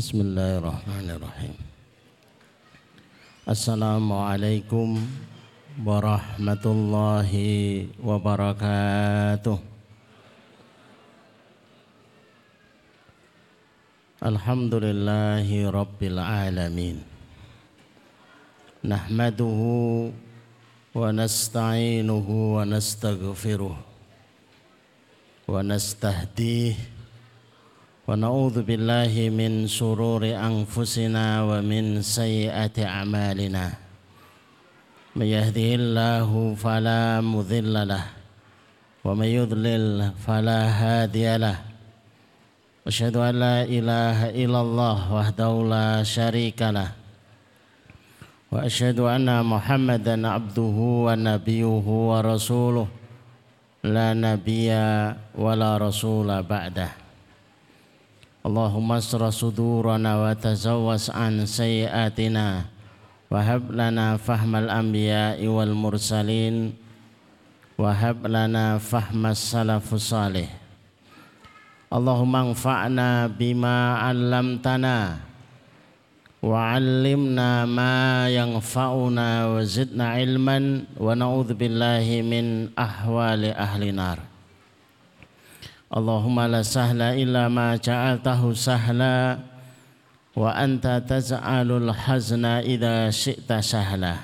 بسم الله الرحمن الرحيم. السلام عليكم ورحمة الله وبركاته. الحمد لله رب العالمين. نحمده ونستعينه ونستغفره ونستهديه ونعوذ بالله من شرور أنفسنا ومن سيئات أعمالنا. من يهده الله فلا مذل له ومن يضلل فلا هادي له. أشهد أن لا إله إلا الله وحده لا شريك له وأشهد أن محمدا عبده ونبيه ورسوله. لا نبي ولا رسول بعده. اللهم اسر صدورنا وتزوس عن سيئاتنا وهب لنا فهم الأنبياء والمرسلين وهب لنا فهم السلف الصالح اللهم انفعنا بما علمتنا وعلمنا ما ينفعنا وزدنا علما ونعوذ بالله من أحوال أهل Allahumma la sahla illa ma ja'altahu sahla wa anta tazalul hazna idza syi'ta sahla.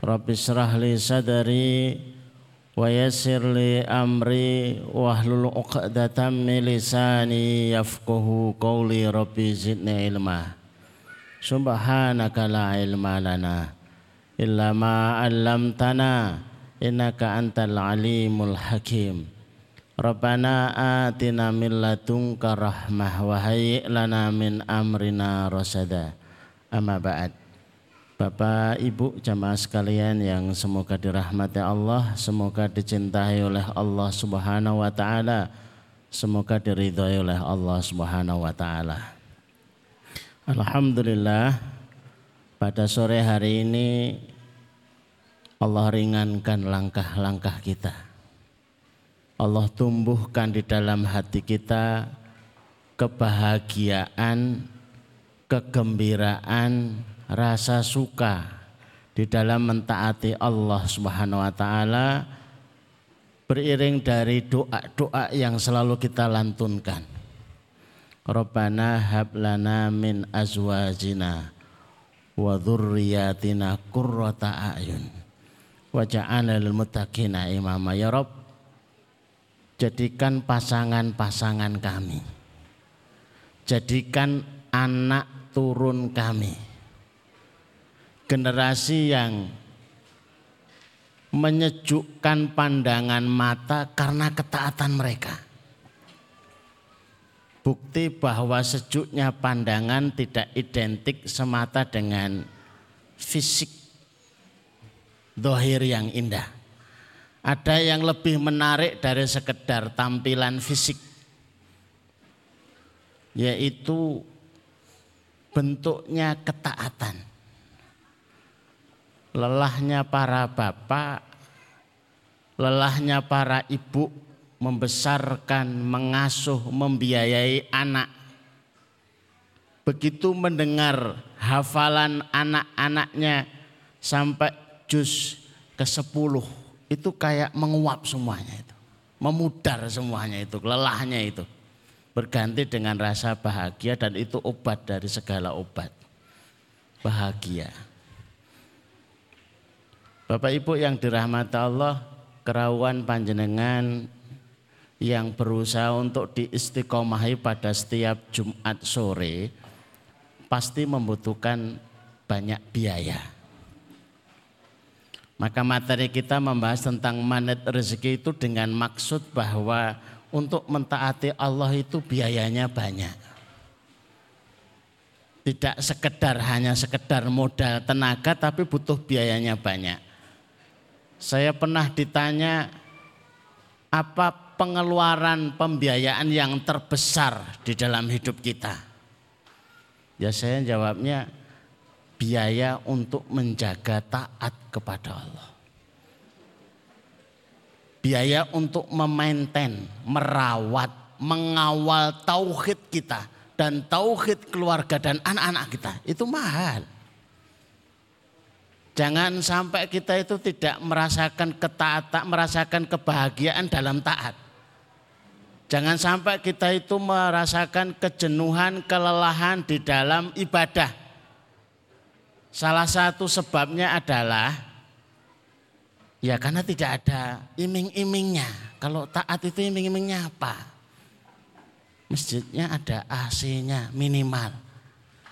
Rabbi li sadari, wa yassir li amri wa hlul 'uqdatam min lisani yafqahu qawli rabbi zidni ilma. Subhanaka la ilma lana illa ma 'allamtana innaka antal alimul hakim. Rabbana atina min ladunka rahmah wa hayyi lana min amrina rasada. Amma ba'd. Bapak, Ibu, jamaah sekalian yang semoga dirahmati Allah, semoga dicintai oleh Allah Subhanahu wa taala, semoga diridhoi oleh Allah Subhanahu wa taala. Alhamdulillah pada sore hari ini Allah ringankan langkah-langkah kita Allah tumbuhkan di dalam hati kita kebahagiaan, kegembiraan, rasa suka di dalam mentaati Allah Subhanahu wa taala beriring dari doa-doa yang selalu kita lantunkan. Rabbana hab lana min azwajina wa dzurriyyatina qurrata a'yun waj'alna lil muttaqina imama ya Rabb jadikan pasangan-pasangan kami. Jadikan anak turun kami. Generasi yang menyejukkan pandangan mata karena ketaatan mereka. Bukti bahwa sejuknya pandangan tidak identik semata dengan fisik dohir yang indah ada yang lebih menarik dari sekedar tampilan fisik yaitu bentuknya ketaatan. Lelahnya para bapak lelahnya para ibu membesarkan mengasuh membiayai anak. Begitu mendengar hafalan anak-anaknya sampai juz ke sepuluh itu kayak menguap semuanya itu. Memudar semuanya itu, lelahnya itu. Berganti dengan rasa bahagia dan itu obat dari segala obat. Bahagia. Bapak Ibu yang dirahmati Allah, kerawan panjenengan yang berusaha untuk diistiqomahi pada setiap Jumat sore pasti membutuhkan banyak biaya. Maka materi kita membahas tentang manet rezeki itu dengan maksud bahwa untuk mentaati Allah itu biayanya banyak. Tidak sekedar hanya sekedar modal tenaga tapi butuh biayanya banyak. Saya pernah ditanya apa pengeluaran pembiayaan yang terbesar di dalam hidup kita? Ya saya jawabnya biaya untuk menjaga taat kepada Allah. Biaya untuk memainten, merawat, mengawal tauhid kita dan tauhid keluarga dan anak-anak kita itu mahal. Jangan sampai kita itu tidak merasakan ketaatan, merasakan kebahagiaan dalam taat. Jangan sampai kita itu merasakan kejenuhan, kelelahan di dalam ibadah. Salah satu sebabnya adalah ya karena tidak ada iming-imingnya. Kalau taat itu iming-imingnya apa? Masjidnya ada AC-nya minimal.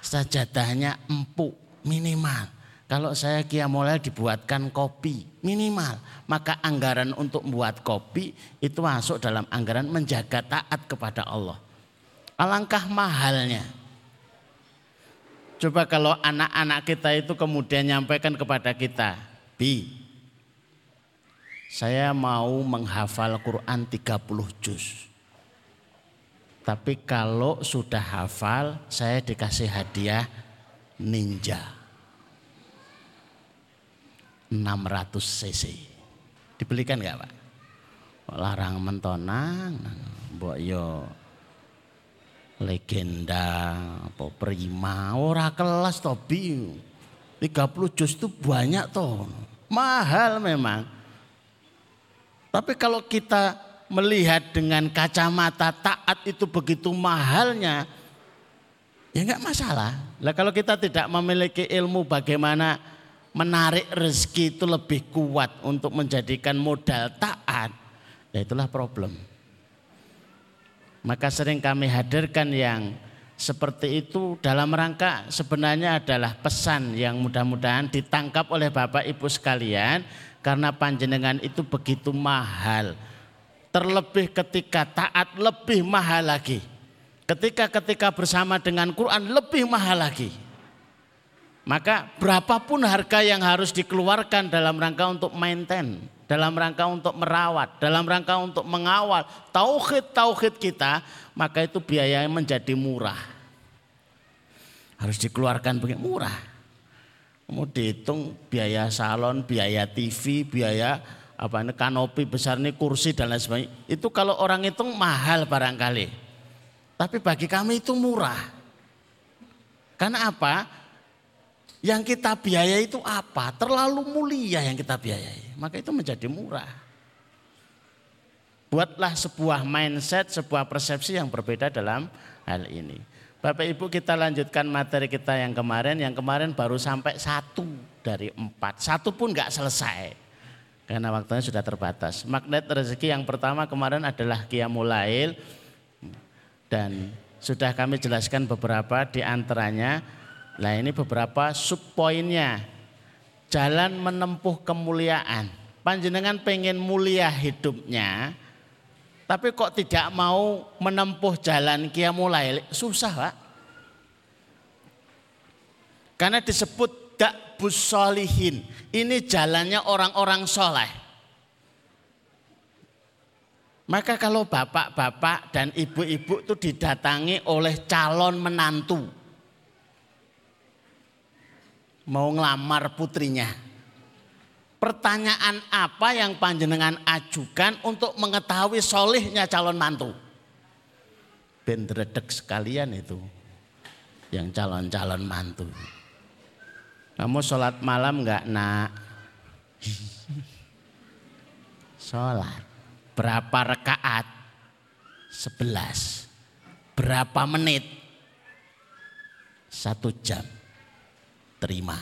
Sajadahnya empuk minimal kalau saya mulai dibuatkan kopi minimal, maka anggaran untuk membuat kopi itu masuk dalam anggaran menjaga taat kepada Allah. Alangkah mahalnya. Coba kalau anak-anak kita itu kemudian nyampaikan kepada kita, Bi, saya mau menghafal Quran 30 juz. Tapi kalau sudah hafal, saya dikasih hadiah ninja. 600 cc. Dibelikan nggak Pak? Larang mentonang, mbok yo legenda apa prima ora kelas to bi 30 juz itu banyak toh mahal memang. Tapi kalau kita melihat dengan kacamata taat itu begitu mahalnya ya enggak masalah. Lah kalau kita tidak memiliki ilmu bagaimana menarik rezeki itu lebih kuat untuk menjadikan modal taat, ya itulah problem. Maka sering kami hadirkan yang seperti itu dalam rangka sebenarnya adalah pesan yang mudah-mudahan ditangkap oleh Bapak Ibu sekalian karena panjenengan itu begitu mahal. Terlebih ketika taat lebih mahal lagi. Ketika ketika bersama dengan Quran lebih mahal lagi. Maka berapapun harga yang harus dikeluarkan dalam rangka untuk maintain, dalam rangka untuk merawat, dalam rangka untuk mengawal tauhid-tauhid kita, maka itu biayanya menjadi murah. Harus dikeluarkan begitu murah. Mau dihitung biaya salon, biaya TV, biaya apa ini kanopi besar ini kursi dan lain sebagainya. Itu kalau orang hitung mahal barangkali. Tapi bagi kami itu murah. Karena apa? Yang kita biaya itu apa? Terlalu mulia yang kita biayai. Maka itu menjadi murah. Buatlah sebuah mindset, sebuah persepsi yang berbeda dalam hal ini. Bapak Ibu kita lanjutkan materi kita yang kemarin. Yang kemarin baru sampai satu dari empat. Satu pun nggak selesai. Karena waktunya sudah terbatas. Magnet rezeki yang pertama kemarin adalah Qiyamulail. Dan sudah kami jelaskan beberapa di antaranya Nah ini beberapa subpoinnya. Jalan menempuh kemuliaan. Panjenengan pengen mulia hidupnya, tapi kok tidak mau menempuh jalan kia mulai susah pak. Karena disebut dakbus solihin. Ini jalannya orang-orang soleh. Maka kalau bapak-bapak dan ibu-ibu itu didatangi oleh calon menantu mau ngelamar putrinya. Pertanyaan apa yang panjenengan ajukan untuk mengetahui solihnya calon mantu? Ben sekalian itu yang calon-calon mantu. Kamu sholat malam enggak nak? Sholat. Berapa rekaat? Sebelas. Berapa menit? Satu jam terima.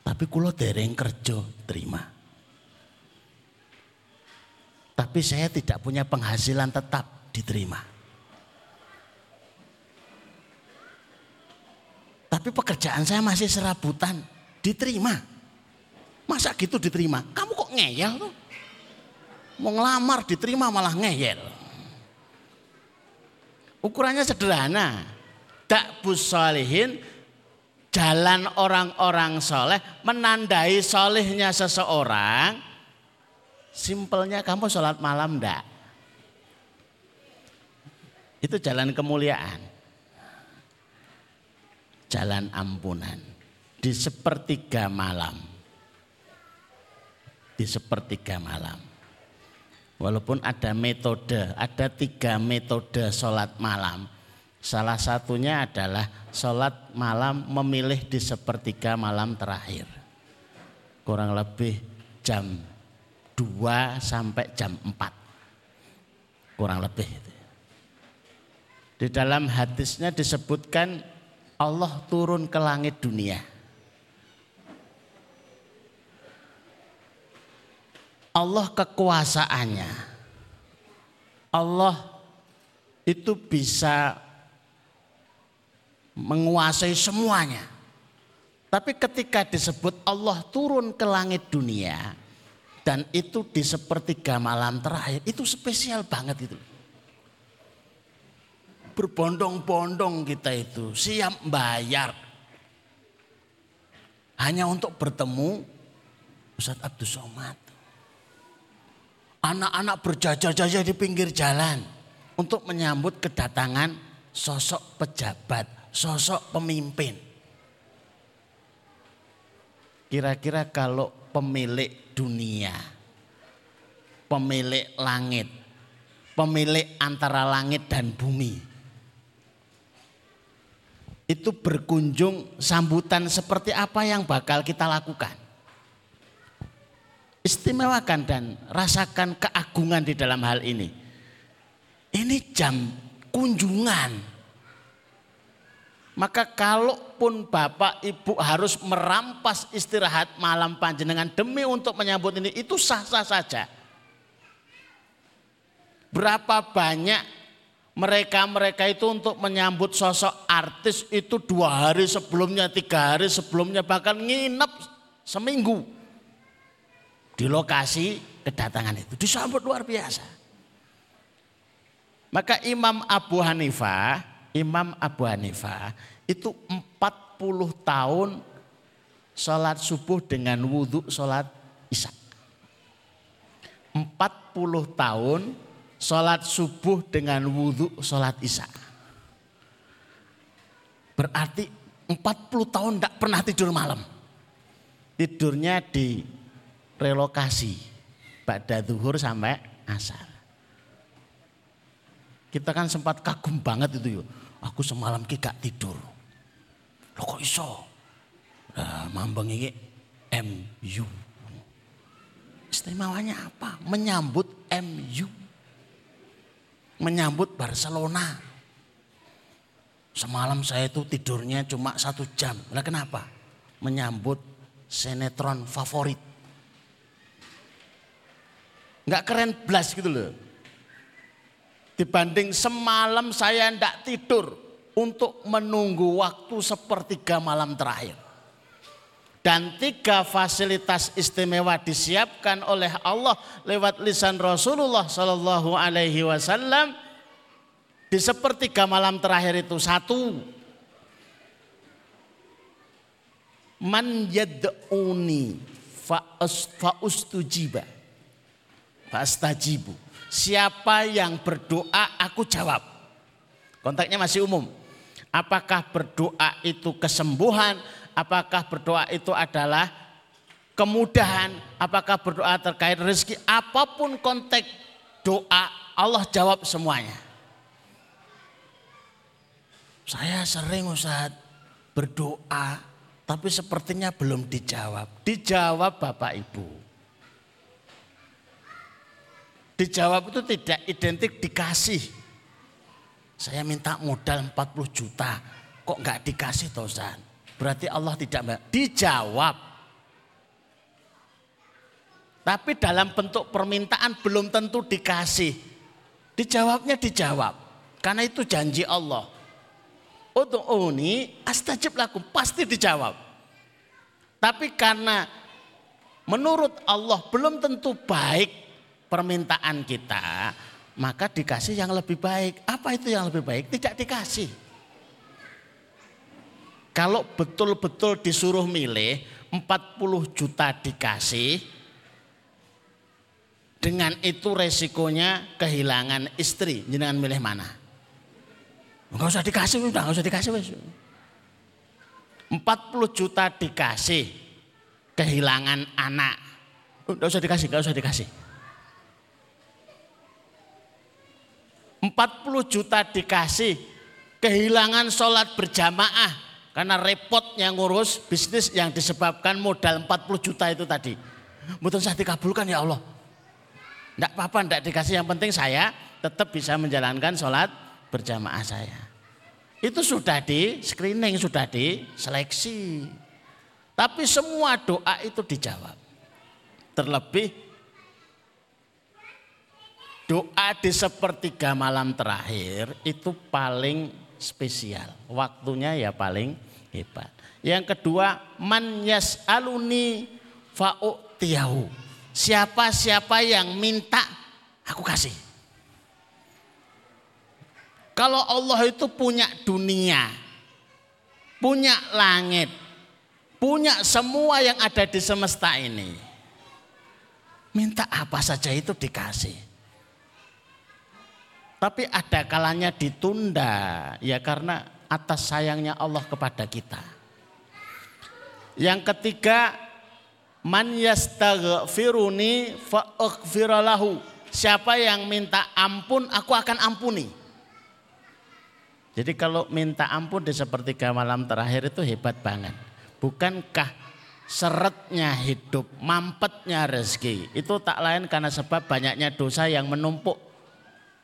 Tapi kulo dereng kerja terima. Tapi saya tidak punya penghasilan tetap diterima. Tapi pekerjaan saya masih serabutan diterima. Masa gitu diterima? Kamu kok ngeyel tuh? Mau ngelamar diterima malah ngeyel. Ukurannya sederhana dakbus solihin jalan orang-orang soleh menandai solehnya seseorang simpelnya kamu sholat malam ndak? Itu jalan kemuliaan. Jalan ampunan. Di sepertiga malam. Di sepertiga malam. Walaupun ada metode, ada tiga metode sholat malam. Salah satunya adalah sholat malam memilih di sepertiga malam terakhir. Kurang lebih jam 2 sampai jam 4. Kurang lebih. Di dalam hadisnya disebutkan Allah turun ke langit dunia. Allah kekuasaannya. Allah itu bisa menguasai semuanya. Tapi ketika disebut Allah turun ke langit dunia dan itu di sepertiga malam terakhir itu spesial banget itu. Berbondong-bondong kita itu siap bayar hanya untuk bertemu Ustadz Abdul Somad. Anak-anak berjajar-jajar di pinggir jalan untuk menyambut kedatangan sosok pejabat, sosok pemimpin. Kira-kira kalau pemilik dunia, pemilik langit, pemilik antara langit dan bumi, itu berkunjung sambutan seperti apa yang bakal kita lakukan. Istimewakan dan rasakan keagungan di dalam hal ini. Ini jam kunjungan maka kalaupun bapak ibu harus merampas istirahat malam panjenengan demi untuk menyambut ini itu sah-sah saja. Berapa banyak mereka-mereka itu untuk menyambut sosok artis itu dua hari sebelumnya, tiga hari sebelumnya bahkan nginep seminggu di lokasi kedatangan itu disambut luar biasa. Maka Imam Abu Hanifah Imam Abu Hanifah itu 40 tahun sholat subuh dengan wudhu sholat isya. 40 tahun sholat subuh dengan wudhu sholat isya. Berarti 40 tahun tidak pernah tidur malam. Tidurnya di relokasi. Pada zuhur sampai asar. Kita kan sempat kagum banget itu yuk aku semalam ki gak tidur. Lo kok iso? Nah, mambeng ini MU. Istimewanya apa? Menyambut MU. Menyambut Barcelona. Semalam saya itu tidurnya cuma satu jam. Lah kenapa? Menyambut sinetron favorit. Nggak keren blas gitu loh. Dibanding semalam saya tidak tidur untuk menunggu waktu sepertiga malam terakhir. Dan tiga fasilitas istimewa disiapkan oleh Allah lewat lisan Rasulullah Shallallahu Alaihi Wasallam di sepertiga malam terakhir itu satu man yad'uni fa ustujiba fa Siapa yang berdoa aku jawab. Kontaknya masih umum. Apakah berdoa itu kesembuhan? Apakah berdoa itu adalah kemudahan? Apakah berdoa terkait rezeki? Apa pun konteks doa Allah jawab semuanya. Saya sering Ustaz berdoa tapi sepertinya belum dijawab. Dijawab Bapak Ibu. Dijawab itu tidak identik dikasih. Saya minta modal 40 juta. Kok nggak dikasih Tozan? Berarti Allah tidak dijawab. Tapi dalam bentuk permintaan belum tentu dikasih. Dijawabnya dijawab. Karena itu janji Allah. Untuk ini astajib laku pasti dijawab. Tapi karena menurut Allah belum tentu baik permintaan kita, maka dikasih yang lebih baik. Apa itu yang lebih baik? Tidak dikasih. Kalau betul-betul disuruh milih 40 juta dikasih, dengan itu resikonya kehilangan istri. Jangan milih mana? Enggak usah dikasih, udah enggak usah dikasih. 40 juta dikasih, kehilangan anak. Enggak usah dikasih, enggak usah dikasih. 40 juta dikasih, kehilangan sholat berjamaah karena repotnya ngurus bisnis yang disebabkan modal 40 juta itu tadi. Mungkin saya dikabulkan ya Allah. Tidak apa-apa, tidak dikasih. Yang penting saya tetap bisa menjalankan sholat berjamaah saya. Itu sudah di screening, sudah di seleksi. Tapi semua doa itu dijawab. Terlebih doa di sepertiga malam terakhir itu paling spesial. Waktunya ya paling hebat. Yang kedua, man yas'aluni fa'u'tiyahu. Siapa-siapa yang minta, aku kasih. Kalau Allah itu punya dunia, punya langit, punya semua yang ada di semesta ini. Minta apa saja itu dikasih. Tapi ada kalanya ditunda ya karena atas sayangnya Allah kepada kita. Yang ketiga, man yastaghfiruni fa'aghfiralahu. Siapa yang minta ampun, aku akan ampuni. Jadi kalau minta ampun di sepertiga malam terakhir itu hebat banget. Bukankah seretnya hidup, mampetnya rezeki itu tak lain karena sebab banyaknya dosa yang menumpuk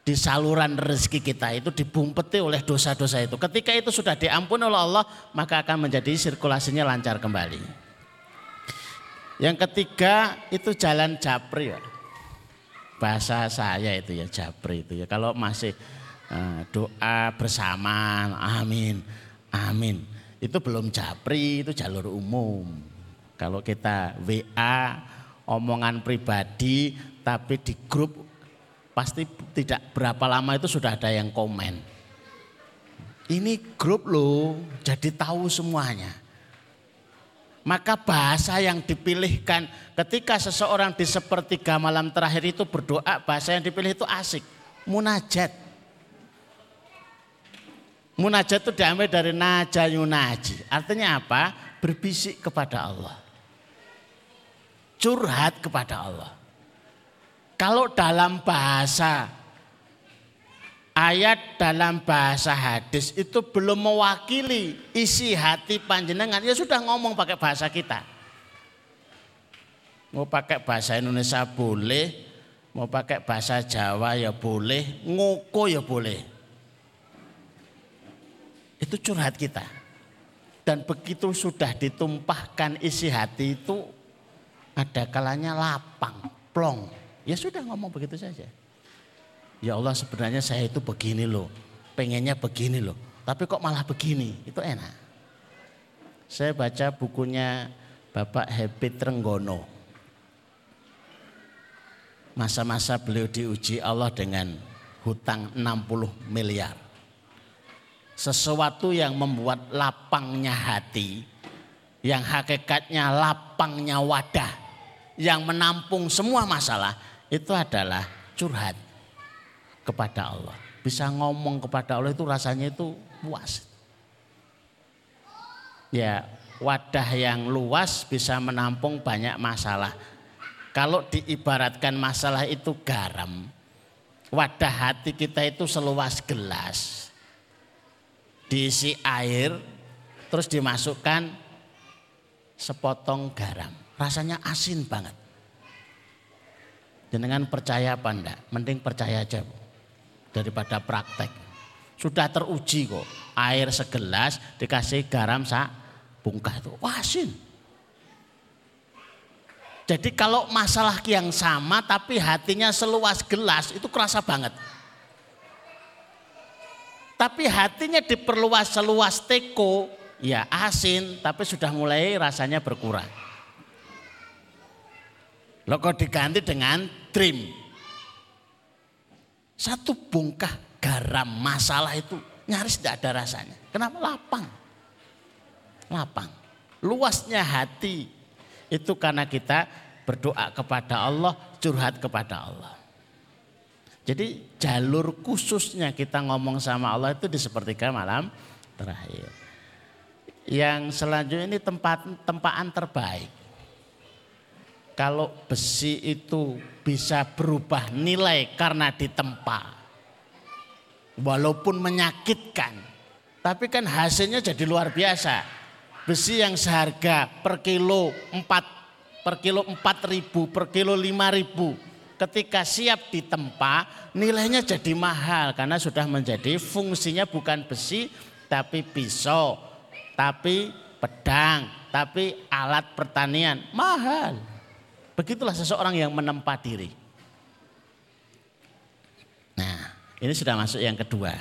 di saluran rezeki kita itu dibumpeti oleh dosa-dosa itu. Ketika itu sudah diampun oleh Allah, maka akan menjadi sirkulasinya lancar kembali. Yang ketiga itu jalan japri ya. Bahasa saya itu ya japri itu ya. Kalau masih uh, doa bersama, amin, amin itu belum japri, itu jalur umum. Kalau kita WA, omongan pribadi, tapi di grup pasti tidak berapa lama itu sudah ada yang komen. Ini grup loh, jadi tahu semuanya. Maka bahasa yang dipilihkan ketika seseorang di sepertiga malam terakhir itu berdoa, bahasa yang dipilih itu asik, munajat. Munajat itu diambil dari naja yunaji. Artinya apa? Berbisik kepada Allah. Curhat kepada Allah. Kalau dalam bahasa ayat dalam bahasa hadis itu belum mewakili isi hati panjenengan, ya sudah ngomong pakai bahasa kita. Mau pakai bahasa Indonesia boleh, mau pakai bahasa Jawa ya boleh, ngoko ya boleh itu curhat kita. Dan begitu sudah ditumpahkan isi hati itu ada kalanya lapang, plong. Ya sudah ngomong begitu saja. Ya Allah sebenarnya saya itu begini loh, pengennya begini loh. Tapi kok malah begini, itu enak. Saya baca bukunya Bapak Happy Trenggono. Masa-masa beliau diuji Allah dengan hutang 60 miliar sesuatu yang membuat lapangnya hati, yang hakikatnya lapangnya wadah, yang menampung semua masalah, itu adalah curhat kepada Allah. Bisa ngomong kepada Allah itu rasanya itu puas. Ya, wadah yang luas bisa menampung banyak masalah. Kalau diibaratkan masalah itu garam, wadah hati kita itu seluas gelas diisi air, terus dimasukkan sepotong garam. Rasanya asin banget. Jenengan percaya apa enggak? Mending percaya aja bu. daripada praktek. Sudah teruji kok. Air segelas dikasih garam sak bungkah itu. Wah asin. Jadi kalau masalah yang sama tapi hatinya seluas gelas itu kerasa banget. Tapi hatinya diperluas seluas teko, ya asin, tapi sudah mulai rasanya berkurang. Lo kok diganti dengan trim. Satu bungkah garam masalah itu nyaris tidak ada rasanya. Kenapa? Lapang. Lapang. Luasnya hati itu karena kita berdoa kepada Allah, curhat kepada Allah. Jadi jalur khususnya kita ngomong sama Allah itu di sepertiga malam terakhir. Yang selanjutnya ini tempat tempaan terbaik. Kalau besi itu bisa berubah nilai karena ditempa. Walaupun menyakitkan, tapi kan hasilnya jadi luar biasa. Besi yang seharga per kilo 4 per kilo 4 ribu, per kilo 5 ribu. Ketika siap ditempa, nilainya jadi mahal karena sudah menjadi fungsinya bukan besi tapi pisau, tapi pedang, tapi alat pertanian. Mahal. Begitulah seseorang yang menempa diri. Nah, ini sudah masuk yang kedua.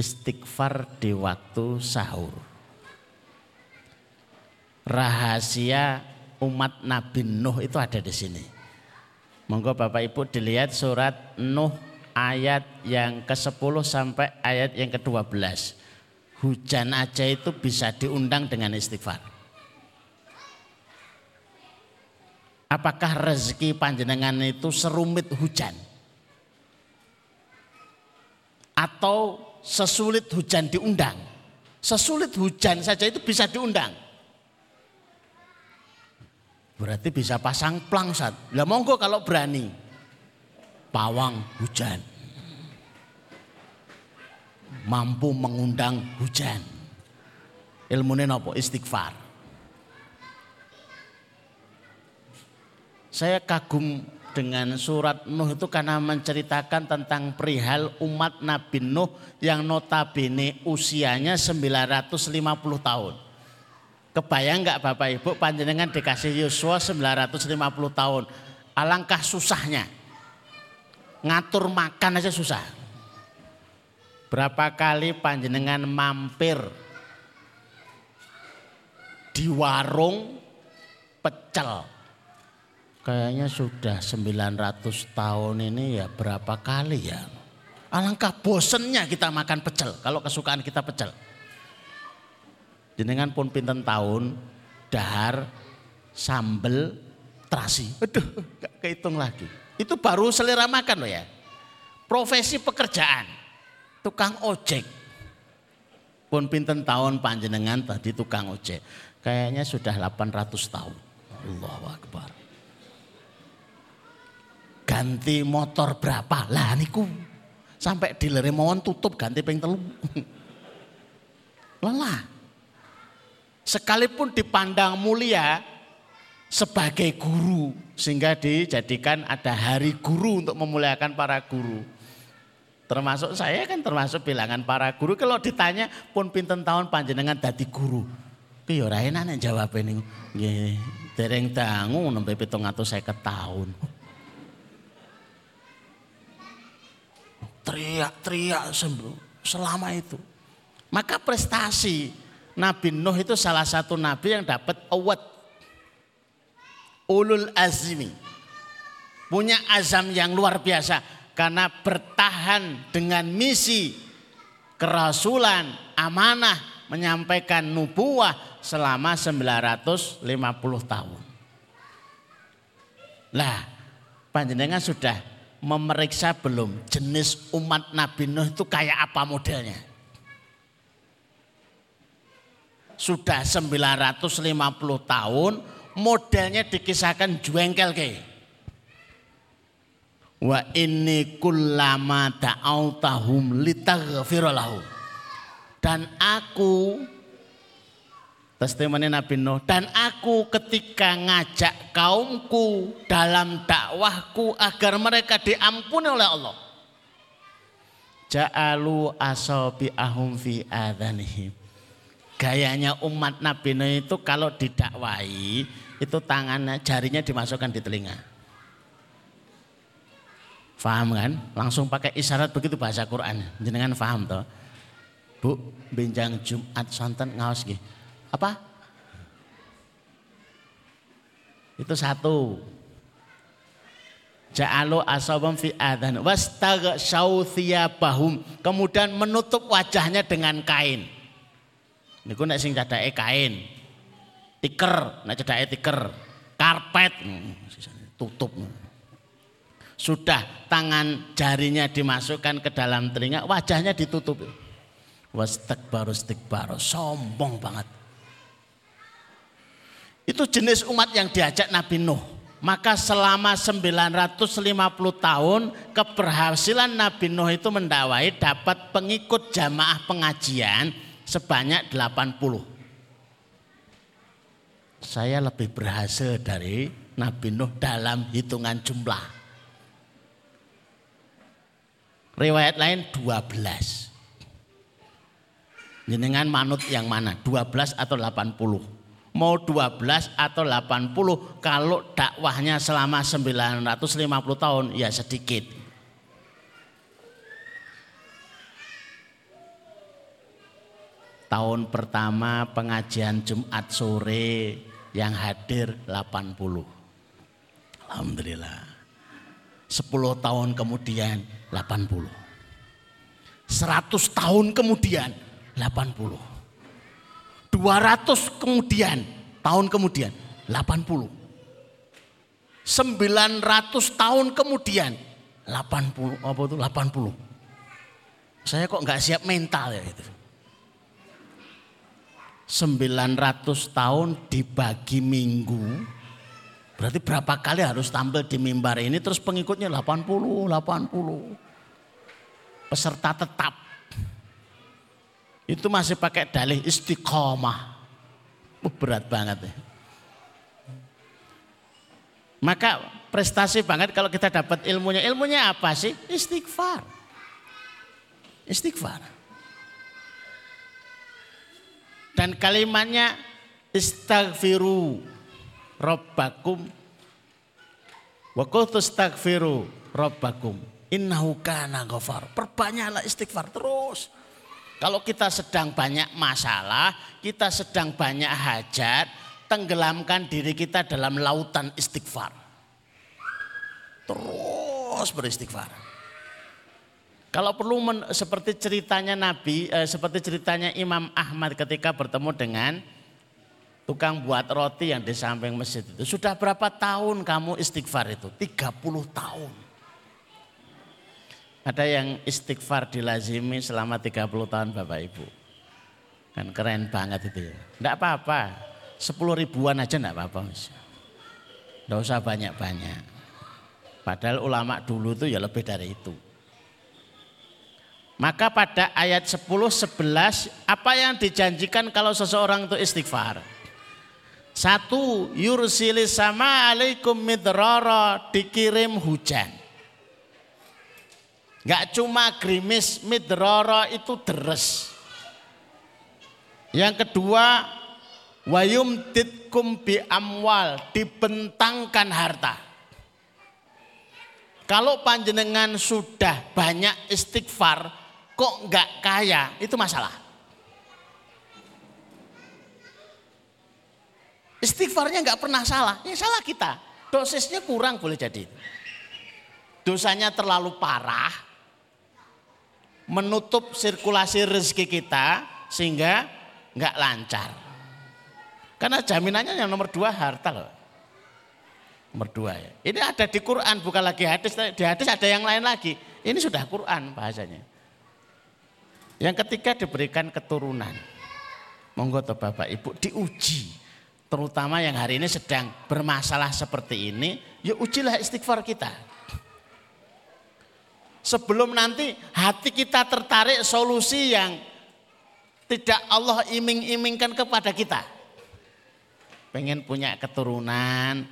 Istighfar di waktu sahur. Rahasia umat Nabi Nuh itu ada di sini. Monggo Bapak Ibu dilihat surat Nuh ayat yang ke-10 sampai ayat yang ke-12. Hujan aja itu bisa diundang dengan istighfar. Apakah rezeki panjenengan itu serumit hujan? Atau sesulit hujan diundang? Sesulit hujan saja itu bisa diundang. Berarti bisa pasang plangsat. Lah monggo kalau berani. Pawang hujan. Mampu mengundang hujan. Ilmunya nopo istighfar. Saya kagum dengan surat Nuh itu karena menceritakan tentang perihal umat Nabi Nuh yang notabene usianya 950 tahun. Kebayang nggak Bapak Ibu panjenengan dikasih Yosua 950 tahun. Alangkah susahnya. Ngatur makan aja susah. Berapa kali panjenengan mampir di warung pecel. Kayaknya sudah 900 tahun ini ya berapa kali ya. Alangkah bosennya kita makan pecel kalau kesukaan kita pecel jenengan pun pinten tahun dahar sambel terasi. Aduh, gak kehitung lagi. Itu baru selera makan loh ya. Profesi pekerjaan, tukang ojek. Pun pinten tahun panjenengan tadi tukang ojek. Kayaknya sudah 800 tahun. Allahu Akbar. Ganti motor berapa? Lah niku sampai dealer mau tutup ganti ping telu. Lelah sekalipun dipandang mulia sebagai guru sehingga dijadikan ada hari guru untuk memuliakan para guru. Termasuk saya kan termasuk bilangan para guru kalau ditanya pun pinten tahun panjenengan dadi guru. Piye ora enak nek jawab ini. Nggih, dereng dangu nembe 750 tahun. Teriak-teriak selama itu. Maka prestasi Nabi Nuh itu salah satu nabi yang dapat award ulul azmi. Punya azam yang luar biasa karena bertahan dengan misi kerasulan, amanah, menyampaikan nubuah selama 950 tahun. Lah, panjenengan sudah memeriksa belum jenis umat Nabi Nuh itu kayak apa modelnya? sudah 950 tahun modelnya dikisahkan juengkel ke. Wa inni kullama da'autahum litaghfira lahum. Dan aku testimoni Nabi Nuh dan aku ketika ngajak kaumku dalam dakwahku agar mereka diampuni oleh Allah. Ja'alu asabi ahum fi adhanihim Gayanya umat Nabi Nuh itu kalau didakwai itu tangannya jarinya dimasukkan di telinga. Faham kan? Langsung pakai isyarat begitu bahasa Quran. Jenengan faham toh? Bu, benjang Jumat santan ngaos gitu. Apa? Itu satu. Ja'alu asabam fi adhan wastaghshaw bahum. Kemudian menutup wajahnya dengan kain. Niku nek sing cadake kain. Tiker, nek cadake tiker. Karpet, tutup. Sudah tangan jarinya dimasukkan ke dalam telinga, wajahnya ditutup. Wastakbaru istikbaru, sombong banget. Itu jenis umat yang diajak Nabi Nuh. Maka selama 950 tahun keberhasilan Nabi Nuh itu mendakwai dapat pengikut jamaah pengajian sebanyak 80. Saya lebih berhasil dari Nabi Nuh dalam hitungan jumlah. Riwayat lain 12. Jenengan manut yang mana? 12 atau 80? Mau 12 atau 80 kalau dakwahnya selama 950 tahun ya sedikit. Tahun pertama pengajian Jumat sore yang hadir 80. Alhamdulillah. 10 tahun kemudian 80. 100 tahun kemudian 80. 200 kemudian, tahun kemudian, 80. 900 tahun kemudian, 80, apa itu 80. Saya kok nggak siap mental ya itu. 900 tahun dibagi minggu, berarti berapa kali harus tampil di mimbar ini terus pengikutnya 80, 80. Peserta tetap itu masih pakai dalih istiqomah. Uh, berat banget ya. Maka prestasi banget kalau kita dapat ilmunya. Ilmunya apa sih? Istighfar. Istighfar. Dan kalimatnya istaghfiru robbakum wa qultu istaghfiru robbakum innahu kana ghafar. Perbanyaklah istighfar terus. Kalau kita sedang banyak masalah, kita sedang banyak hajat, tenggelamkan diri kita dalam lautan istighfar. Terus beristighfar. Kalau perlu men, seperti ceritanya Nabi, eh, seperti ceritanya Imam Ahmad ketika bertemu dengan tukang buat roti yang di samping masjid itu. Sudah berapa tahun kamu istighfar itu? 30 tahun. Ada yang istighfar dilazimi selama 30 tahun Bapak Ibu. Kan keren banget itu ya. Enggak apa-apa. 10 ribuan aja enggak apa-apa. Enggak usah banyak-banyak. Padahal ulama dulu itu ya lebih dari itu. Maka pada ayat 10, 11 apa yang dijanjikan kalau seseorang itu istighfar? Satu, yursilis sama alaikum midrara dikirim hujan. Gak cuma grimis midroro itu deres. Yang kedua wayum titkum bi amwal dibentangkan harta. Kalau panjenengan sudah banyak istighfar kok nggak kaya itu masalah. Istighfarnya nggak pernah salah, ya salah kita. Dosisnya kurang boleh jadi. Dosanya terlalu parah, menutup sirkulasi rezeki kita sehingga nggak lancar. Karena jaminannya yang nomor dua harta loh. Nomor dua ya. Ini ada di Quran bukan lagi hadis. Di hadis ada yang lain lagi. Ini sudah Quran bahasanya. Yang ketiga diberikan keturunan. Monggo toh Bapak Ibu diuji. Terutama yang hari ini sedang bermasalah seperti ini. Ya ujilah istighfar kita sebelum nanti hati kita tertarik solusi yang tidak Allah iming-imingkan kepada kita. Pengen punya keturunan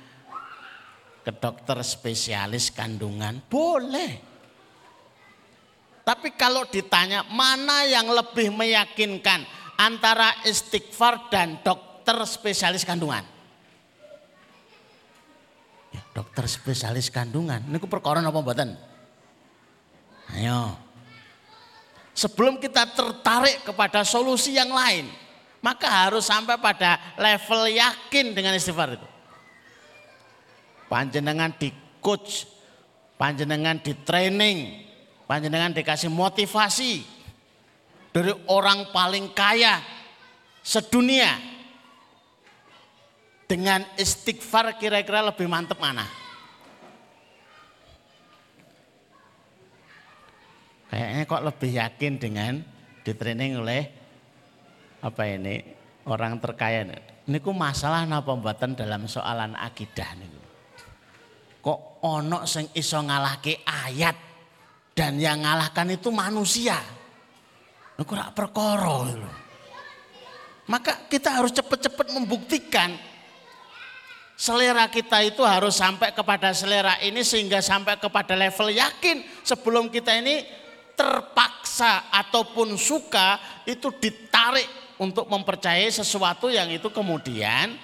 ke dokter spesialis kandungan, boleh. Tapi kalau ditanya mana yang lebih meyakinkan antara istighfar dan dokter spesialis kandungan? Ya, dokter spesialis kandungan, ini perkara apa mboten? Ayo. Sebelum kita tertarik kepada solusi yang lain, maka harus sampai pada level yakin dengan istighfar itu. Panjenengan di coach, panjenengan di training, panjenengan dikasih motivasi dari orang paling kaya sedunia. Dengan istighfar kira-kira lebih mantep mana? Kayaknya kok lebih yakin dengan di training oleh apa ini orang terkaya. Ini ku masalah napa pembuatan dalam soalan akidah nih. kok ono sing iso ngalahke ayat dan yang ngalahkan itu manusia. Iku rak perkara. Maka kita harus cepat-cepat membuktikan selera kita itu harus sampai kepada selera ini sehingga sampai kepada level yakin sebelum kita ini terpaksa ataupun suka itu ditarik untuk mempercayai sesuatu yang itu kemudian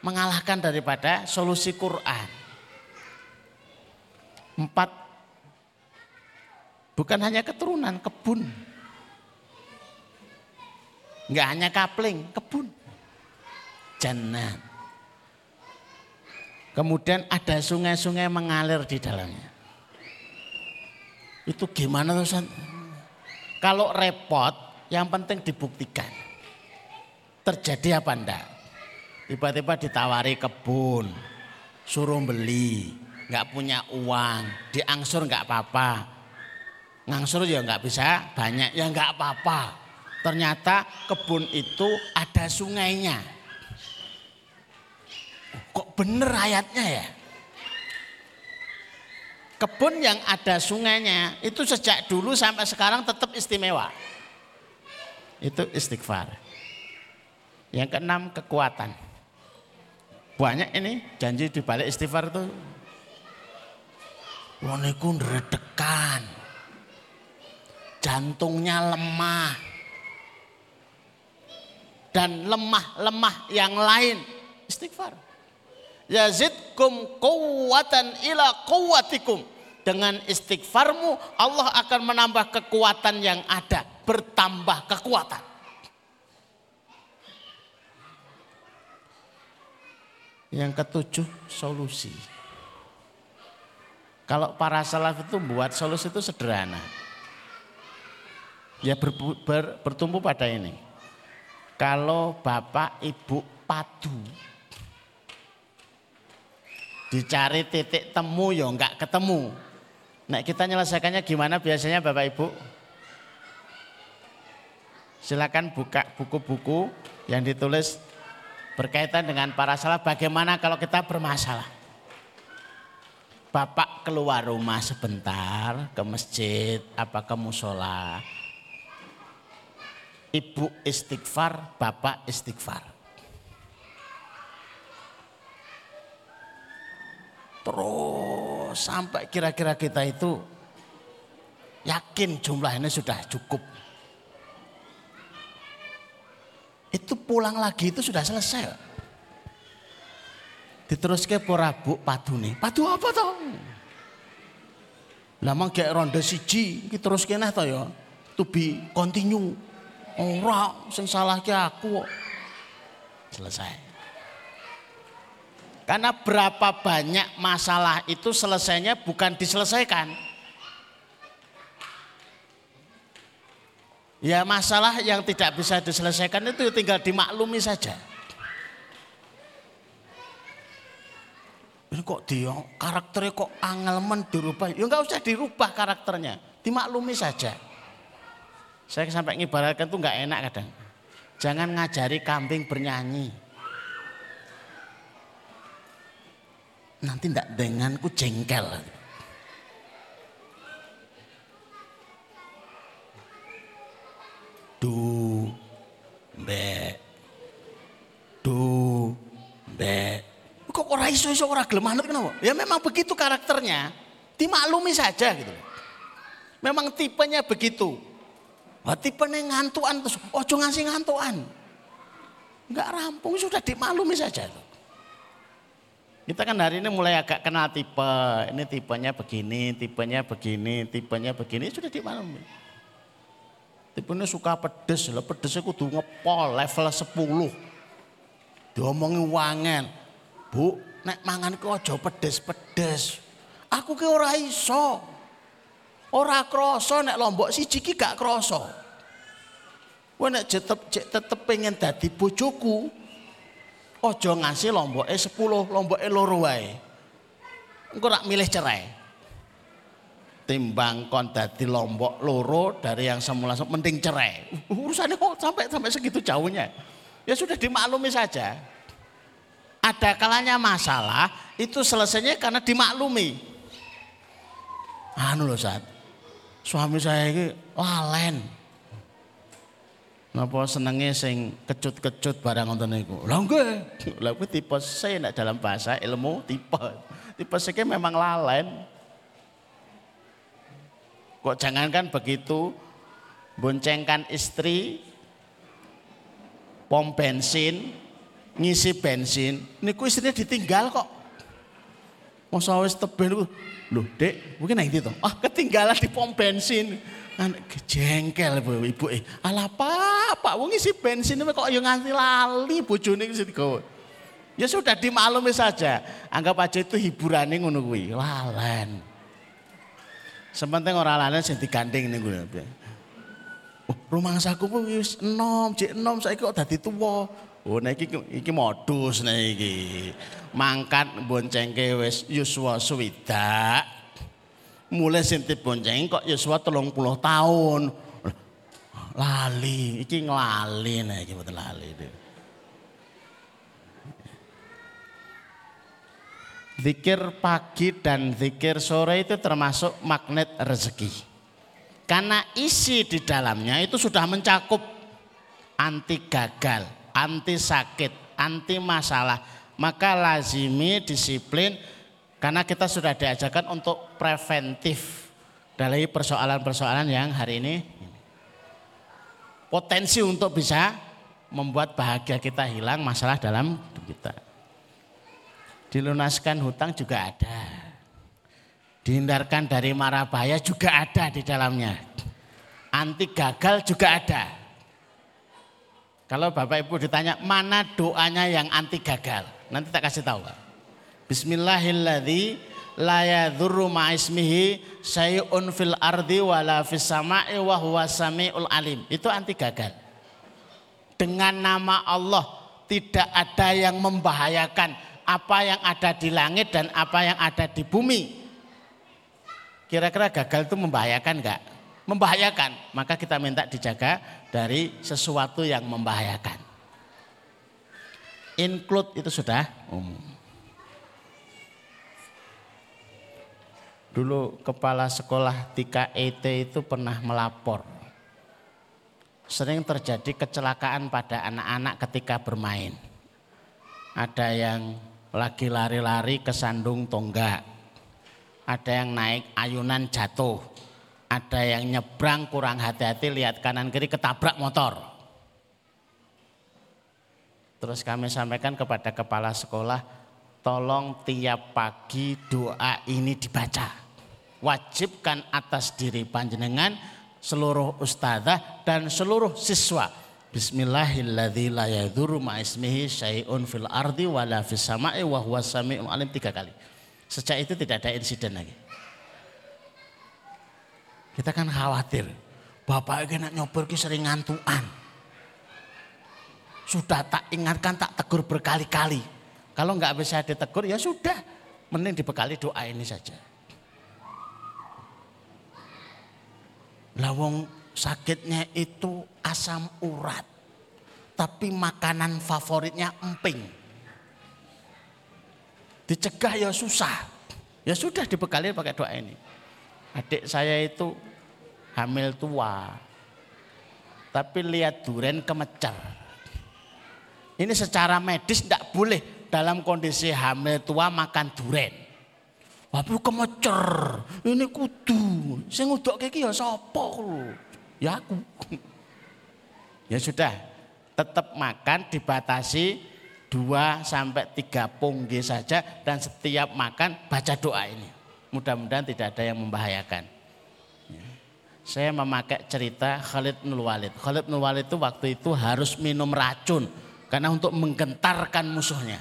mengalahkan daripada solusi Quran. Empat, bukan hanya keturunan, kebun. Enggak hanya kapling, kebun. Jannah. Kemudian ada sungai-sungai mengalir di dalamnya. Itu gimana tuh? Kalau repot, yang penting dibuktikan. Terjadi apa enggak? Tiba-tiba ditawari kebun, suruh beli, nggak punya uang, diangsur nggak apa-apa. Ngangsur ya nggak bisa banyak, ya nggak apa-apa. Ternyata kebun itu ada sungainya. Kok bener ayatnya ya? Kebun yang ada sungainya itu sejak dulu sampai sekarang tetap istimewa. Itu istighfar. Yang keenam kekuatan. Banyak ini janji di balik istighfar itu Woniku redekan. Jantungnya lemah. Dan lemah-lemah yang lain istighfar. Yazidkum kuwatan ila kuwatikum. Dengan istighfarmu Allah akan menambah kekuatan yang ada. Bertambah kekuatan. Yang ketujuh solusi. Kalau para salaf itu buat solusi itu sederhana. Ya ber, ber, bertumpu pada ini. Kalau bapak ibu padu, dicari titik temu ya enggak ketemu. Nah kita menyelesaikannya gimana biasanya bapak ibu? Silakan buka buku-buku yang ditulis berkaitan dengan para salaf bagaimana kalau kita bermasalah. Bapak keluar rumah sebentar ke masjid apa ke musola. Ibu istighfar, bapak istighfar. Terus sampai kira-kira kita itu yakin jumlahnya sudah cukup. Itu pulang lagi itu sudah selesai diteruske pora bu nih Padu apa to? Lah mang gek ronde siji iki teruske nah to ya. To be continue. Ora sing salahke aku. Selesai. Karena berapa banyak masalah itu selesainya bukan diselesaikan. Ya masalah yang tidak bisa diselesaikan itu tinggal dimaklumi saja. Ini kok dia karakternya kok angelmen dirubah. Ya enggak usah dirubah karakternya. Dimaklumi saja. Saya sampai ngibaratkan tuh enggak enak kadang. Jangan ngajari kambing bernyanyi. Nanti enggak denganku jengkel. Du, be, du, be, Kok ora iso-iso ora gelem manut kenapa? Ya memang begitu karakternya. Dimaklumi saja gitu. Memang tipenya begitu. Wah, tipenya ngantuan terus ojo ngasih ngantuan. Enggak rampung sudah dimaklumi saja. Kita kan hari ini mulai agak kenal tipe. Ini tipenya begini, tipenya begini, tipenya begini sudah dimaklumi. Tipenya suka pedes, lah pedesnya kudu ngepol level 10. Diomongin wangen, Bu, nek mangan ku aja pedes-pedes. Aku ki ora iso. Ora krasa nek lombok siji ki gak krasa. Kowe nek tetep tetep pengen dadi bojoku, aja ngasih lomboke 10, lomboke loro wae. Engko rak milih cerai. Timbang kon dadi lombok loro dari yang semula mending cerai. Urusannya kok sampai sampai segitu jauhnya. Ya sudah dimaklumi saja ada kalanya masalah itu selesainya karena dimaklumi. Anu loh saat suami saya ini lalen. Napa senengnya sing kecut-kecut barang nonton niku. Lah nggih. Lah kuwi tipe C nek dalam bahasa ilmu tipe. Tipe C memang lalen. Kok jangankan begitu boncengkan istri pom bensin ngisi bensin niku istrinya ditinggal kok masa wis teben lho dek mungkin nang itu ah ketinggalan di pom bensin jengkel ibu ibu eh ala apa pak wong ngisi bensin kok yo nganti lali bojone iki digawa. Ya sudah dimaklumi saja. Anggap aja itu hiburannya ngono kuwi. Lalen. Sementing ora lalen sing digandeng niku Oh, rumah saku pun wis enom, cek enom. Saiki kok dadi tuwa. Oh nek iki iki modus nek iki. Mangkat boncengke wis yuswa swidak. Mulai sing bonceng kok yuswa 30 tahun. Lali, iki nglali nek iki mboten lali. Zikir pagi dan zikir sore itu termasuk magnet rezeki. Karena isi di dalamnya itu sudah mencakup anti gagal, anti sakit, anti masalah. Maka lazimi disiplin karena kita sudah diajarkan untuk preventif dari persoalan-persoalan yang hari ini potensi untuk bisa membuat bahagia kita hilang masalah dalam hidup kita. Dilunaskan hutang juga ada dihindarkan dari marah bahaya juga ada di dalamnya. Anti gagal juga ada. Kalau Bapak Ibu ditanya mana doanya yang anti gagal, nanti tak kasih tahu. Bismillahirrahmanirrahim. La yadhurru ma'ismihi syai'un fil ardi wala fis sama'i wa huwa sami'ul alim. Itu anti gagal. Dengan nama Allah tidak ada yang membahayakan apa yang ada di langit dan apa yang ada di bumi Kira-kira gagal itu membahayakan enggak? Membahayakan, maka kita minta dijaga dari sesuatu yang membahayakan. Include itu sudah umum. Dulu kepala sekolah Tika ET itu pernah melapor. Sering terjadi kecelakaan pada anak-anak ketika bermain. Ada yang lagi lari-lari kesandung tonggak ada yang naik ayunan jatuh, ada yang nyebrang kurang hati-hati lihat kanan kiri ketabrak motor. Terus kami sampaikan kepada kepala sekolah, tolong tiap pagi doa ini dibaca. Wajibkan atas diri panjenengan, seluruh ustazah dan seluruh siswa. Bismillahirrahmanirrahim fil ardi wala fis sama'i wa huwa alim tiga kali. Sejak itu tidak ada insiden lagi. Kita kan khawatir. Bapak ini nak nyopir sering ngantuan. Sudah tak ingatkan, tak tegur berkali-kali. Kalau nggak bisa ditegur ya sudah. Mending dibekali doa ini saja. Lawong sakitnya itu asam urat. Tapi makanan favoritnya emping Dicegah ya susah. Ya sudah dibekali pakai doa ini. Adik saya itu hamil tua. Tapi lihat duren kemecer. Ini secara medis tidak boleh dalam kondisi hamil tua makan duren. Tapi kemecer, ini kudu. Saya ngudok kayak ya sapa Ya aku. Ya sudah, tetap makan dibatasi dua sampai tiga punggi saja dan setiap makan baca doa ini. Mudah-mudahan tidak ada yang membahayakan. Ya. Saya memakai cerita Khalid bin Walid. Khalid bin Walid itu waktu itu harus minum racun karena untuk menggentarkan musuhnya.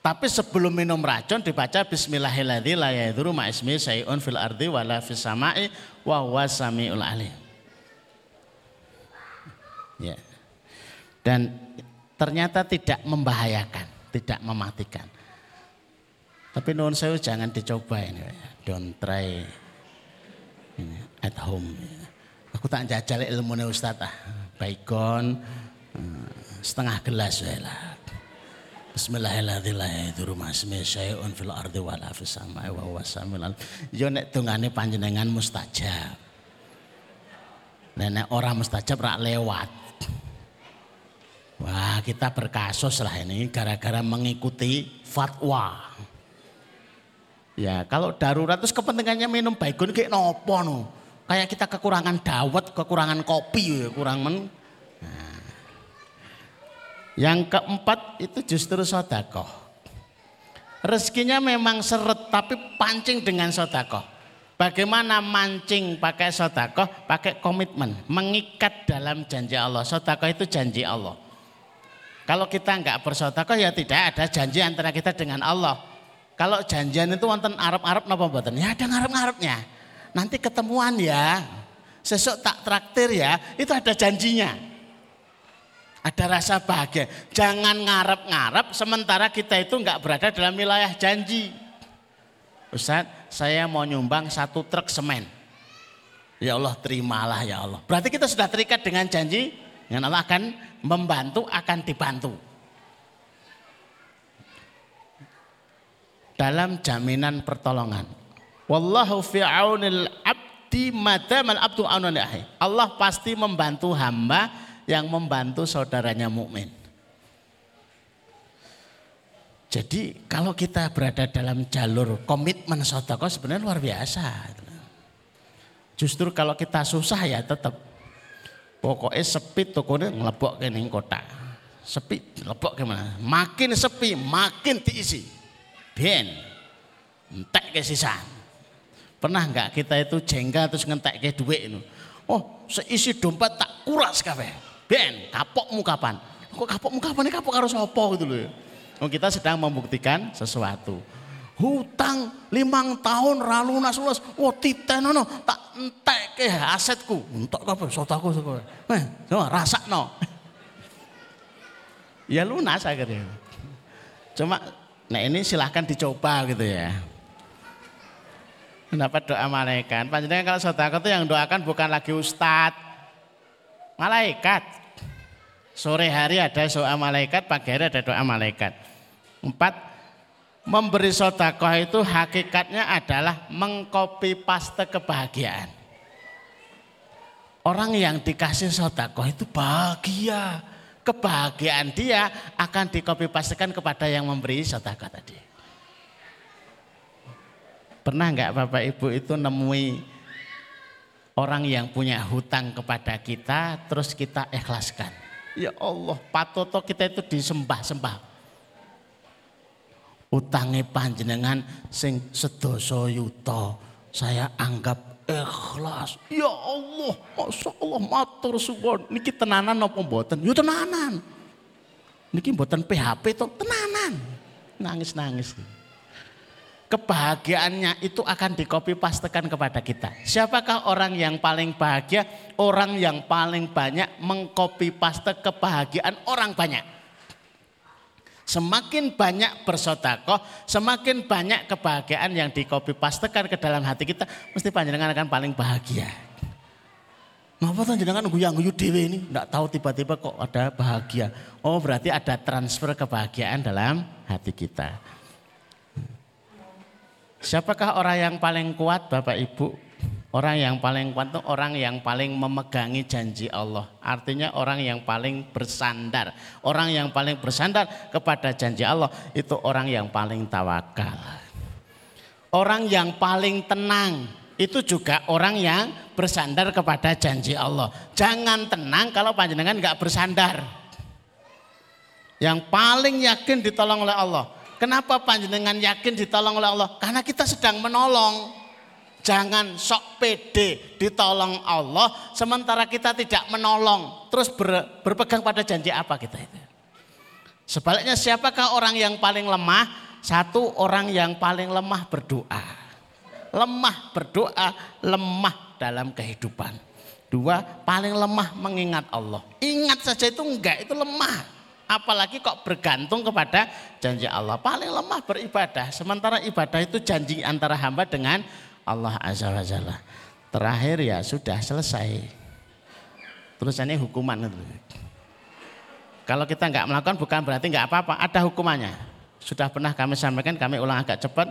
Tapi sebelum minum racun dibaca Bismillahirrahmanirrahim la yadhuru ma ismi sayun fil ardi wala fis sama'i wa huwa samiul alim. Ya. Dan ternyata tidak membahayakan, tidak mematikan. Tapi nuwun saya jangan dicoba ini, don't try at home. Aku tak jajal ilmu Ustaz ah. Baikon setengah gelas ya lah. Bismillahirrahmanirrahim. fil ardi wa panjenengan mustajab. Nenek orang mustajab rak lewat. Wah kita berkasus lah ini gara-gara mengikuti fatwa. Ya kalau darurat terus kepentingannya minum baygon kayak nopo no. Kayak kita kekurangan dawet, kekurangan kopi, ya, kurang men, yang keempat itu justru sodakoh. Rezekinya memang seret tapi pancing dengan sodakoh. Bagaimana mancing pakai sodakoh? Pakai komitmen, mengikat dalam janji Allah. Sodakoh itu janji Allah. Kalau kita nggak bersodakoh ya tidak ada janji antara kita dengan Allah. Kalau janjian itu wonten Arab-Arab napa mboten? Ya ada ngarep-ngarepnya. Nanti ketemuan ya. Sesuk tak traktir ya, itu ada janjinya. Ada rasa bahagia. Jangan ngarep-ngarep sementara kita itu nggak berada dalam wilayah janji. Ustaz, saya mau nyumbang satu truk semen. Ya Allah terimalah ya Allah. Berarti kita sudah terikat dengan janji yang Allah akan membantu, akan dibantu. Dalam jaminan pertolongan. Wallahu fi'aunil abdi madamal abdu Allah pasti membantu hamba yang membantu saudaranya mukmin. Jadi kalau kita berada dalam jalur komitmen sodako sebenarnya luar biasa. Justru kalau kita susah ya tetap. Pokoknya sepi tokonya ngelebok ke kota. Sepi lebok gimana? Makin sepi makin diisi. Ben. Entek ke sisa. Pernah nggak kita itu jengkel terus ngentek ke duit itu? Oh seisi dompet tak kuras kafe Ben, kapokmu kapan? Kok kapokmu kapan? Ini kapok harus apa gitu loh. Oh, kita sedang membuktikan sesuatu. Hutang limang tahun ralu nasulas. Wah titen no, tak entek ke asetku. Untuk apa? Sotaku aku. Eh, coba rasa no. ya lunas akhirnya. Cuma, nah ini silahkan dicoba gitu ya. Dapat doa malaikat. Panjenengan kalau sotaku itu yang doakan bukan lagi ustadz, malaikat. Sore hari ada doa malaikat, pagi hari ada doa malaikat. Empat, memberi sodakoh itu hakikatnya adalah mengkopi paste kebahagiaan. Orang yang dikasih sodakoh itu bahagia. Kebahagiaan dia akan dikopi pastikan kepada yang memberi sodakoh tadi. Pernah nggak Bapak Ibu itu nemui orang yang punya hutang kepada kita terus kita ikhlaskan? Ya Allah, patoto kita itu disembah-sembah. Utangi panjenengan sing sedoso yuto, saya anggap ikhlas. Ya Allah, Masya Allah, matur suwon. Niki tenanan apa mboten? Ya tenanan. Niki mboten PHP to, tenanan. Nangis-nangis kebahagiaannya itu akan dikopi pastekan kepada kita. Siapakah orang yang paling bahagia? Orang yang paling banyak mengkopi paste kebahagiaan orang banyak. Semakin banyak bersodakoh, semakin banyak kebahagiaan yang dikopi pastekan ke dalam hati kita, mesti panjenengan akan paling bahagia. Ngapa panjenengan guyang guyu dewe ini? Tidak tahu tiba-tiba kok ada bahagia. Oh berarti ada transfer kebahagiaan dalam hati kita. Siapakah orang yang paling kuat Bapak Ibu? Orang yang paling kuat itu orang yang paling memegangi janji Allah. Artinya orang yang paling bersandar. Orang yang paling bersandar kepada janji Allah itu orang yang paling tawakal. Orang yang paling tenang itu juga orang yang bersandar kepada janji Allah. Jangan tenang kalau panjenengan nggak bersandar. Yang paling yakin ditolong oleh Allah Kenapa panjenengan yakin ditolong oleh Allah? Karena kita sedang menolong. Jangan sok pede ditolong Allah sementara kita tidak menolong. Terus ber, berpegang pada janji apa kita itu? Sebaliknya siapakah orang yang paling lemah? Satu orang yang paling lemah berdoa. Lemah berdoa, lemah dalam kehidupan. Dua, paling lemah mengingat Allah. Ingat saja itu enggak, itu lemah. Apalagi kok bergantung kepada janji Allah. Paling lemah beribadah. Sementara ibadah itu janji antara hamba dengan Allah Azza wa Jalla. Terakhir ya sudah selesai. Ini hukuman kalau kita nggak melakukan bukan berarti nggak apa-apa, ada hukumannya. Sudah pernah kami sampaikan, kami ulang agak cepat.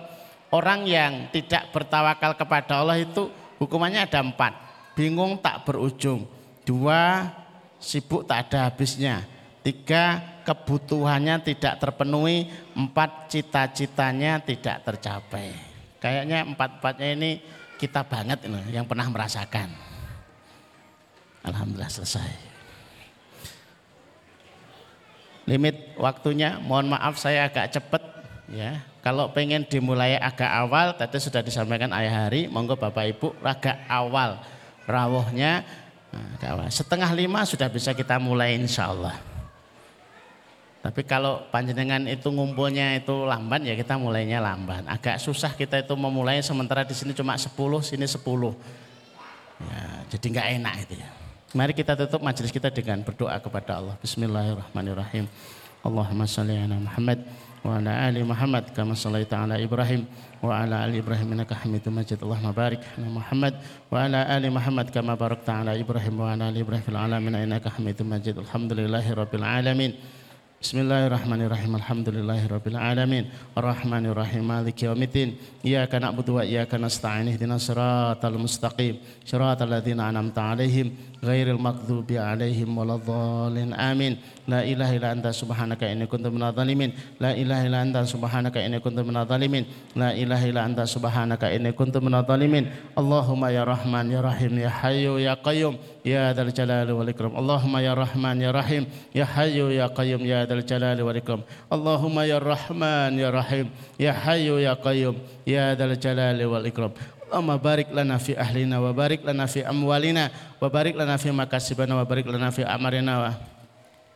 Orang yang tidak bertawakal kepada Allah itu hukumannya ada empat. Bingung tak berujung. Dua, sibuk tak ada habisnya. Tiga, kebutuhannya tidak terpenuhi. Empat, cita-citanya tidak tercapai. Kayaknya empat-empatnya ini kita banget ini yang pernah merasakan. Alhamdulillah selesai limit waktunya mohon maaf saya agak cepat ya kalau pengen dimulai agak awal tadi sudah disampaikan ayah hari monggo bapak ibu agak awal rawuhnya nah, setengah lima sudah bisa kita mulai insya Allah tapi kalau panjenengan itu ngumpulnya itu lamban ya kita mulainya lamban agak susah kita itu memulai sementara di sini cuma 10 sini 10 ya, jadi nggak enak itu ya Mari kita tutup majelis kita dengan berdoa kepada Allah. Bismillahirrahmanirrahim. Allahumma salli ala Muhammad wa ala ali Muhammad kama sallaita ala Ibrahim wa ala ali Ibrahim innaka Hamidum Majid. Allahumma barik ala Muhammad wa ala ali Muhammad kama barakta ala Ibrahim wa ala ali Ibrahim fil alamin innaka Hamidum Majid. Alhamdulillahi rabbil alamin. Bismillahirrahmanirrahim. Alhamdulillahirabbil alamin. Arrahmanirrahim. Maliki yaumiddin. Iyyaka na'budu wa iyyaka nasta'in. Ihdinas siratal mustaqim. Siratal ladzina an'amta 'alaihim ghairil maghdubi 'alaihim waladdallin. Amin. La ilaha illa anta subhanaka inni kuntu minadh dhalimin. La ilaha illa anta subhanaka inni kuntu minadh dhalimin. La ilaha illa anta subhanaka inni kuntu minadh dhalimin. Allahumma ya Rahman ya Rahim ya Hayyu ya Qayyum ya Dzal Jalali wal Ikram. Allahumma ya Rahman ya Rahim ya Hayyu ya Qayyum ya Dzal Jalali wal Ikram. Allahumma ya Rahman ya Rahim ya Hayyu ya Qayyum ya Dzal Jalali wal Ikram. Allahumma barik lana fi ahlina wa barik lana fi amwalina wa barik lana fi makasibana wa barik lana fi amarina wa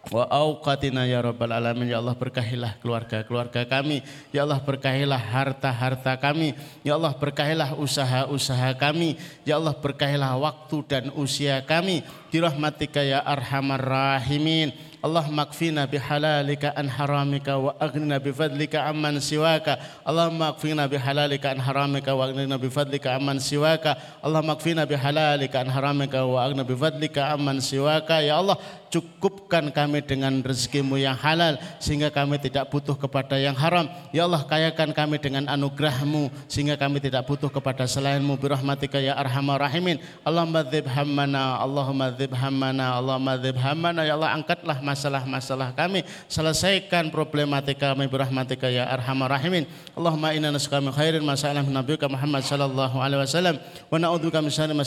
wa auqatina ya rabbal alamin. Ya Allah berkahilah keluarga-keluarga kami. Ya Allah berkahilah harta-harta kami. Ya Allah berkahilah usaha-usaha kami. Ya Allah berkahilah waktu dan usia kami. Dirahmatika ya arhamar rahimin Allah makfina bihalalika an wa aghnina bifadlika amman siwaka. Allah makfina bihalalika an wa aghnina bifadlika amman siwaka. Allah makfina bihalalika an wa aghnina bifadlika amman siwaka. Ya Allah cukupkan kami dengan rezekimu yang halal sehingga kami tidak butuh kepada yang haram. Ya Allah kayakan kami dengan anugerahmu sehingga kami tidak butuh kepada selainmu. Birahmatika ya arhamar rahimin. Allahumma dzib hammana Allahumma dzib hammana Allahumma dzib hammana. Ya Allah angkatlah masalah-masalah kami, selesaikan problematika kami berahmatika ya arhamar rahimin. Allahumma inna nas'aluka khairin ma sa'ala min nabiyyika Muhammad sallallahu alaihi wasallam. Wa na'udzubika min syarri ma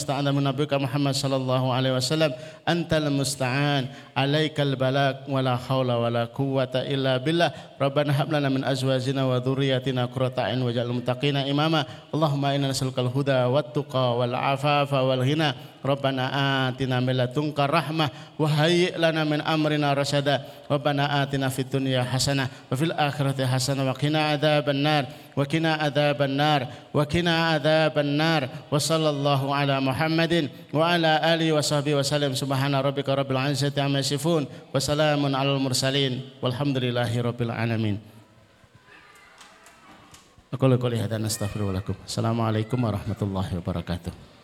Muhammad sallallahu alaihi wasallam. Antal musta'an, alaikal balak wa la haula wa la quwwata illa billah. Rabbana hab lana min azwajina wa dhurriyyatina qurrata a'yun waj'al muttaqina imama. Allahumma inna nas'aluka al-huda wat tuqa wal afafa wal ghina. Rabbana atina rahmah wa hayyi lana min amrina rasada. Rabbana atina fid dunya hasanah wa fil akhirati hasanah wa qina adzaban nar wa ala Muhammadin wa ala alihi wa sahbihi wa sallam subhana rabbika rabbil izzati amma yasifun wa walhamdulillahi rabbil alamin. Aku hadza nastaghfiru lakum. Assalamualaikum warahmatullahi wabarakatuh.